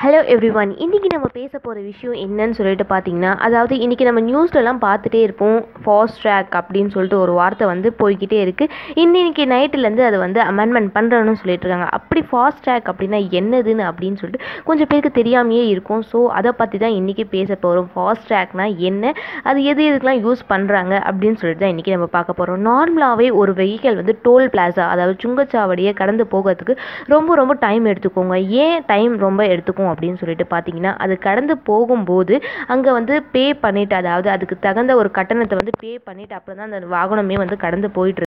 Hello every one இன்றைக்கி நம்ம பேச போகிற விஷயம் என்னன்னு சொல்லிட்டு பார்த்தீங்கன்னா அதாவது இன்றைக்கி நம்ம நியூஸ்லலாம் பார்த்துட்டே இருப்போம். ஃபாஸ்ட் ட்ராக் அப்படின்னு சொல்லிட்டு ஒரு வார்த்தை வந்து போய்கிட்டே இருக்குது இன்னைக்கு நைட்டுலேருந்து அதை வந்து அமெண்ட்மெண்ட் பண்ணுறோன்னு சொல்லிட்டு இருக்காங்க. அப்படி ஃபாஸ்ட் ட்ராக் அப்படின்னா என்னதுன்னு அப்படின்னு சொல்லிட்டு கொஞ்சம் பேருக்கு தெரியாமையே இருக்கும். ஸோ அதை பற்றி தான் இன்றைக்கி பேச போகிறோம் ஃபாஸ்ட் ட்ராக்னா என்ன? அது எது எதுக்கெலாம் யூஸ் பண்ணுறாங்க அப்படின்னு சொல்லிட்டு தான் இன்றைக்கி நம்ம பார்க்க போகிறோம் நார்மலாகவே ஒரு வெஹிக்கல் வந்து டோல் பிளாசா அதாவது சுங்கச்சாவடியை கடந்து போகிறதுக்கு ரொம்ப ரொம்ப டைம் எடுத்துக்கோங்க. ஏன் டைம் ரொம்ப எடுத்துக்கும் அப்படின்னு சொல்லிட்டு பார்த்தீங்கன்னா அது கடந்து போகும்போது அங்கே வந்து பே பண்ணிட்டு அதாவது அதுக்கு தகுந்த ஒரு கட்டணத்தை வந்து பே பண்ணிட்டு அப்புறம் தான் அந்த வாகனமே வந்து கடந்து போயிட்டுருக்கு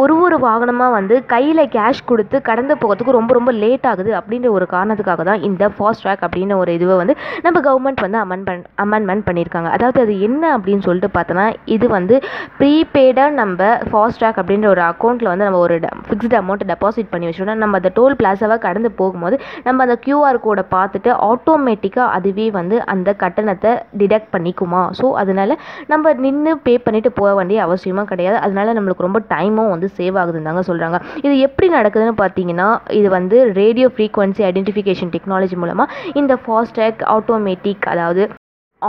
ஒரு ஒரு வாகனமாக வந்து கையில் கேஷ் கொடுத்து கடந்து போகிறதுக்கு ரொம்ப ரொம்ப லேட் ஆகுது அப்படின்ற ஒரு காரணத்துக்காக தான் இந்த ஃபாஸ்ட் ட்ராக் அப்படின்ற ஒரு இதுவை வந்து நம்ம கவர்மெண்ட் வந்து அமெண்ட் அமெண்ட்மெண்ட் பண்ணியிருக்காங்க. அதாவது அது என்ன அப்படின்னு சொல்லிட்டு பார்த்தோன்னா இது வந்து ப்ரீபெய்டாக நம்ம ஃபாஸ்ட் ட்ராக் அப்படின்ற ஒரு அக்கௌண்ட்டில் வந்து நம்ம ஒரு ஃபிக்ஸ்டு அமௌண்ட் டெபாசிட் பண்ணி வச்சோம்னா நம்ம அந்த டோல் பிளாஸாவாக கடந்து போகும்போது நம்ம அந்த க்யூஆர் கோடை பார்த்துட்டு ஆட்டோமேட்டிக்காக அதுவே வந்து அந்த கட்டணத்தை டிடெக்ட் பண்ணிக்குமா? ஸோ அதனால நம்ம நின்று பே பண்ணிவிட்டு போக வேண்டிய அவசியமாக கிடையாது. அதனால நம்மளுக்கு ரொம்ப டைமும் வந்து சேவ் ஆகுதுன்னு தாங்க சொல்கிறாங்க இது எப்படி நடக்குதுன்னு பார்த்தீங்கன்னா இது வந்து ரேடியோ ஃப்ரீக்வன்சி ஐடென்டிஃபிகேஷன் டெக்னாலஜி மூலமாக இந்த ஃபாஸ்டேக் ஆட்டோமேட்டிக் அதாவது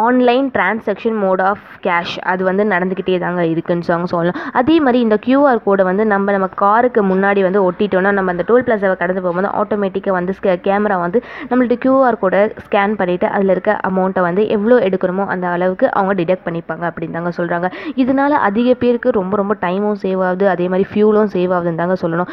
online transaction mode of cash அது வந்து நடந்துக்கிட்டே தாங்க இருக்குன்னு சொல்லுவாங்க சொல்லலாம். அதே மாதிரி இந்த கியூஆர் கோடை வந்து நம்ம நம்ம காருக்கு முன்னாடி வந்து ஒட்டிட்டோம்னா நம்ம அந்த டோல் பிளாஸாவை கடந்து போகும்போது ஆட்டோமேட்டிக்காக வந்து கேமரா வந்து நம்மள்ட்ட கியூஆர் கோடை ஸ்கேன் பண்ணிவிட்டு அதில் இருக்க அமௌண்ட்டை வந்து எவ்வளோ எடுக்கணுமோ அந்த அளவுக்கு அவங்க டிடெக்ட் பண்ணிப்பாங்க அப்படின்னு தாங்க சொல்கிறாங்க இதனால அதிக பேருக்கு ரொம்ப ரொம்ப டைமும் சேவ் ஆகுது. அதே மாதிரி ஃபியூலும் சேவ் ஆகுதுன்னு தாங்க சொல்லணும்.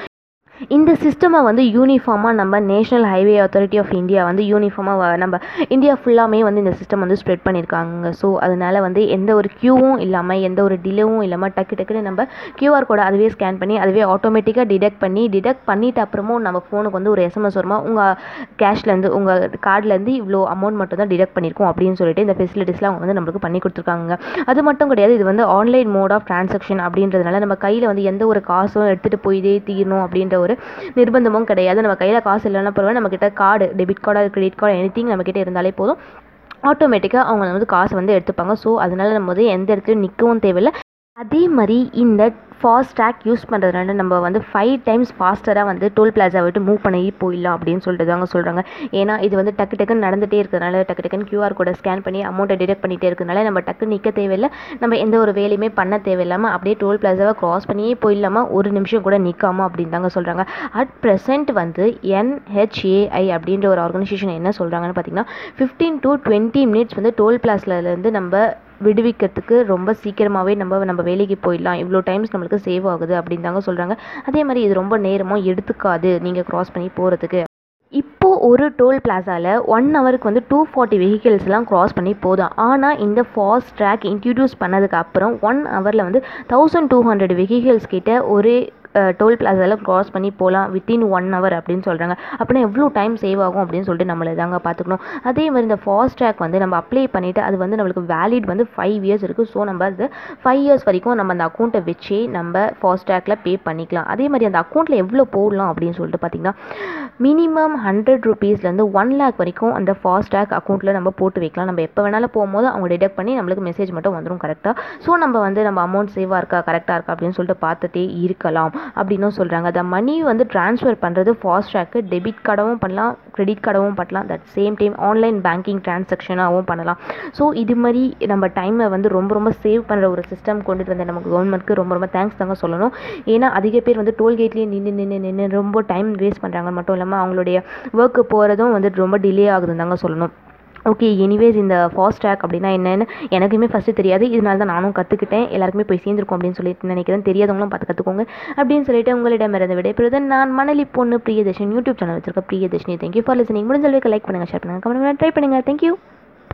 இந்த சிஸ்டமை வந்து யூனிஃபார்மாக நம்ம national highway authority of India வந்து யூனிஃபார்மாக நம்ம இந்தியா ஃபுல்லாமே வந்து இந்த சிஸ்டம் வந்து ஸ்ப்ரெட் பண்ணியிருக்காங்க ஸோ அதனால் வந்து எந்த ஒரு க்யூவும் இல்லாமல் எந்த ஒரு டிலேவும் இல்லாமல் டக்கு டக்குன்னு நம்ம க்யூஆர் கோடை அதுவே ஸ்கேன் பண்ணி அதுவே ஆட்டோமேட்டிக்காக டிடெக்ட் பண்ணி டிடெக்ட் பண்ணிட்டு அப்புறமும் நம்ம ஃபோனுக்கு வந்து ஒரு எஸ்எம்எஸ் வருமா? உங்கள் கேஷ்லேருந்து உங்கள் கார்ட்லேருந்து இவ்வளோ அமௌண்ட் மட்டும் தான் டிடெக்ட் பண்ணியிருக்கோம் அப்படின்னு சொல்லிட்டு இந்த ஃபெசிலிட்டிஸ்லாம் அவங்க வந்து நம்மளுக்கு பண்ணி கொடுத்துருக்காங்க. அது மட்டும் கிடையாது இது வந்து ஆன்லைன் மோட் ஆஃப் டிரான்சாக்ஷன் அப்படின்றதுனால நம்ம கையில் வந்து எந்த ஒரு காசும் எடுத்துகிட்டு போயிதே தீரணும் அப்படின்ற ஒரு நிர்பந்தமும் கிடையாது. நம்ம கையில் காசு இல்லைன்னா பரவாயில்ல. நம்மக்கிட்ட card debit card credit card anything நம்மக்கிட்ட இருந்தாலே போதும். ஆட்டோமேட்டிக்காக அவங்க வந்து காசு வந்து எடுத்துப்பாங்க. ஸோ அதனால நம்ம வந்து எந்த இடத்துலையும் நிற்கவும் தேவையில்லை. அதே மாதிரி இந்த ஃபாஸ்ட் யூஸ் பண்ணுறதுனால நம்ம வந்து ஃபைவ் டைம்ஸ் ஃபாஸ்டராக வந்து டோல் பிளாஸா விட்டு மூவ் பண்ணி போயிடலாம் அப்படின்னு சொல்லிட்டு தாங்க சொல்கிறாங்க ஏன்னா இது வந்து டக்கு டக்குன்னு நடந்துகிட்டே இருக்கிறதுனால டக்கு டக்குன்னு கியூஆர் கோடை ஸ்கேன் பண்ணி அமௌண்ட்டை டிடெக்ட் பண்ணிகிட்டே இருக்கிறதுனால நம்ம டக்கு நிற்க தேவையில்லை. நம்ம எந்த ஒரு வேலையுமே பண்ண தேவையில்லாமல் அப்படியே டோல் பிளாஸாவை க்ராஸ் பண்ணியே போயிடலாமா? ஒரு நிமிஷம் கூட நிற்காம அப்படின்னு தாங்க சொல்கிறாங்க அட் ப்ரெசென்ட் வந்து என்ஹெச்ஏஐ அப்படின்ற ஒரு ஆர்கனைசேஷன் என்ன சொல்கிறாங்கன்னு பார்த்தீங்கன்னா ஃபிஃப்டீன் டு டுவெண்ட்டி மினிட்ஸ் வந்து டோல் பிளாஸ்லேருந்து நம்ம விடுவிக்கிறதுக்கு ரொம்ப சீக்கிரமாகவே நம்ம நம்ம வேலைக்கு போயிடலாம். இவ்வளோ டைம்ஸ் நம்மளுக்கு சேவ் ஆகுது அப்படின்னு தாங்க சொல்கிறாங்க அதே மாதிரி இது ரொம்ப நேரமும் எடுத்துக்காது நீங்கள் க்ராஸ் பண்ணி போகிறதுக்கு இப்போது ஒரு டோல் பிளாசாவில் ஒன் ஹவருக்கு வந்து டூ ஃபார்ட்டி வெஹிக்கிள்ஸ்லாம் க்ராஸ் பண்ணி போதும். ஆனால் இந்த ஃபாஸ்ட் ட்ராக் இன்ட்ரடியூஸ் பண்ணதுக்கு அப்புறம் ஒன் ஹவரில் வந்து தௌசண்ட் டூ ஹண்ட்ரட் வெஹிக்கிள்ஸ் கிட்ட ஒரு டோல் பிளாஸாவில் க்ராஸ் பண்ணி போகலாம் வித்தின் ஒன் ஹவர் அப்படின்னு சொல்கிறாங்க அப்படின்னா எவ்வளோ டைம் சேவ் ஆகும் அப்படின்னு சொல்லிட்டு நம்மளை தாங்க பார்த்துக்கணும் அதே மாதிரி இந்த ஃபாஸ்ட் ட்ராக் வந்து நம்ம அப்ளை பண்ணிவிட்டு அது வந்து நம்மளுக்கு வேலிட் வந்து ஃபைவ் இயர்ஸ் இருக்குது ஸோ நம்ம அது ஃபைவ் இயர்ஸ் வரைக்கும் நம்ம அந்த அக்கௌண்ட்டை வச்சே நம்ம ஃபாஸ்ட் ட்ராக்கில் பே பண்ணிக்கலாம். அதே மாதிரி அந்த அக்கௌண்ட்டில் எவ்வளோ போடலாம் அப்படின்னு சொல்லிட்டு பார்த்தீங்கன்னா மினிமம் ஹண்ட்ரட் ருபீஸ்லேருந்து ஒன் லேக் வரைக்கும் அந்த ஃபாஸ்ட் ட்ராக் அக்கௌண்ட்டில் நம்ம போட்டு வைக்கலாம். நம்ம எப்போ வேணாலும் போகும்போது அவங்க டிடெக்ட் பண்ணி நம்மளுக்கு மெசேஜ் மட்டும் வந்துடும் கரெக்டாக ஸோ நம்ம வந்து நம்ம அமௌண்ட் சேவாக இருக்கா கரெக்டாக இருக்கா அப்படின்னு சொல்லிட்டு பார்த்துட்டே இருக்கலாம். அப்படின்னும் சொல்கிறாங்க அந்த மணி வந்து ட்ரான்ஸ்ஃபர் பண்ணுறது ஃபாஸ்ட் ட்ராக்கு டெபிட் கார்டாகவும் பண்ணலாம் கிரெடிட் கார்டாகவும் பண்ணலாம். That same time online banking ட்ரான்சாக்ஷனாகவும் பண்ணலாம். ஸோ இது மாதிரி நம்ம டைமை வந்து ரொம்ப ரொம்ப சேவ் பண்ணுற ஒரு சிஸ்டம் கொண்டுட்டு வந்த நமக்கு கவர்மெண்ட்க்கு ரொம்ப ரொம்ப தேங்க்ஸ் தாங்க சொல்லணும். ஏன்னா அதிக பேர் வந்து டோல்கேட்லேயே நின்று நின்று நின்று ரொம்ப டைம் வேஸ்ட் பண்ணுறாங்க மட்டும் இல்லாமல் அவங்களுடைய ஒர்க்கு போகிறதும் வந்து ரொம்ப டிலே ஆகுதுன்னு தாங்க சொல்லணும். ஓகே எனிவேஸ் இந்த ஃபாஸ்ட் ட்ராக் அப்படின்னா என்னென்னு எனக்குமே ஃபஸ்ட்டு தெரியாது. இதனால தான் நானும் கற்றுக்கிட்டேன் எல்லாருக்குமே போய் சேர்ந்துருக்கோம் அப்படின்னு சொல்லிட்டு நினைக்கிறேன். தெரியாதவங்களும் பார்த்து கற்றுக்கோங்க அப்படின்னு சொல்லிட்டு உங்களிடம் இருந்து விடைபெறுவது நான் மணலி பொண்ணு பிரியதர்ஷன் யூடியூப் சேனல் வச்சிருக்கேன் பிரியதர்ஷினி தேங்க்யூ ஃபார் லிசனிங் முடிஞ்ச அளவுக்கு லைக் பண்ணுங்கள் ஷேர் பண்ணுங்கள் கமெண்ட் பண்ணுங்கள் ட்ரை பண்ணுங்கள் தேங்க்யூ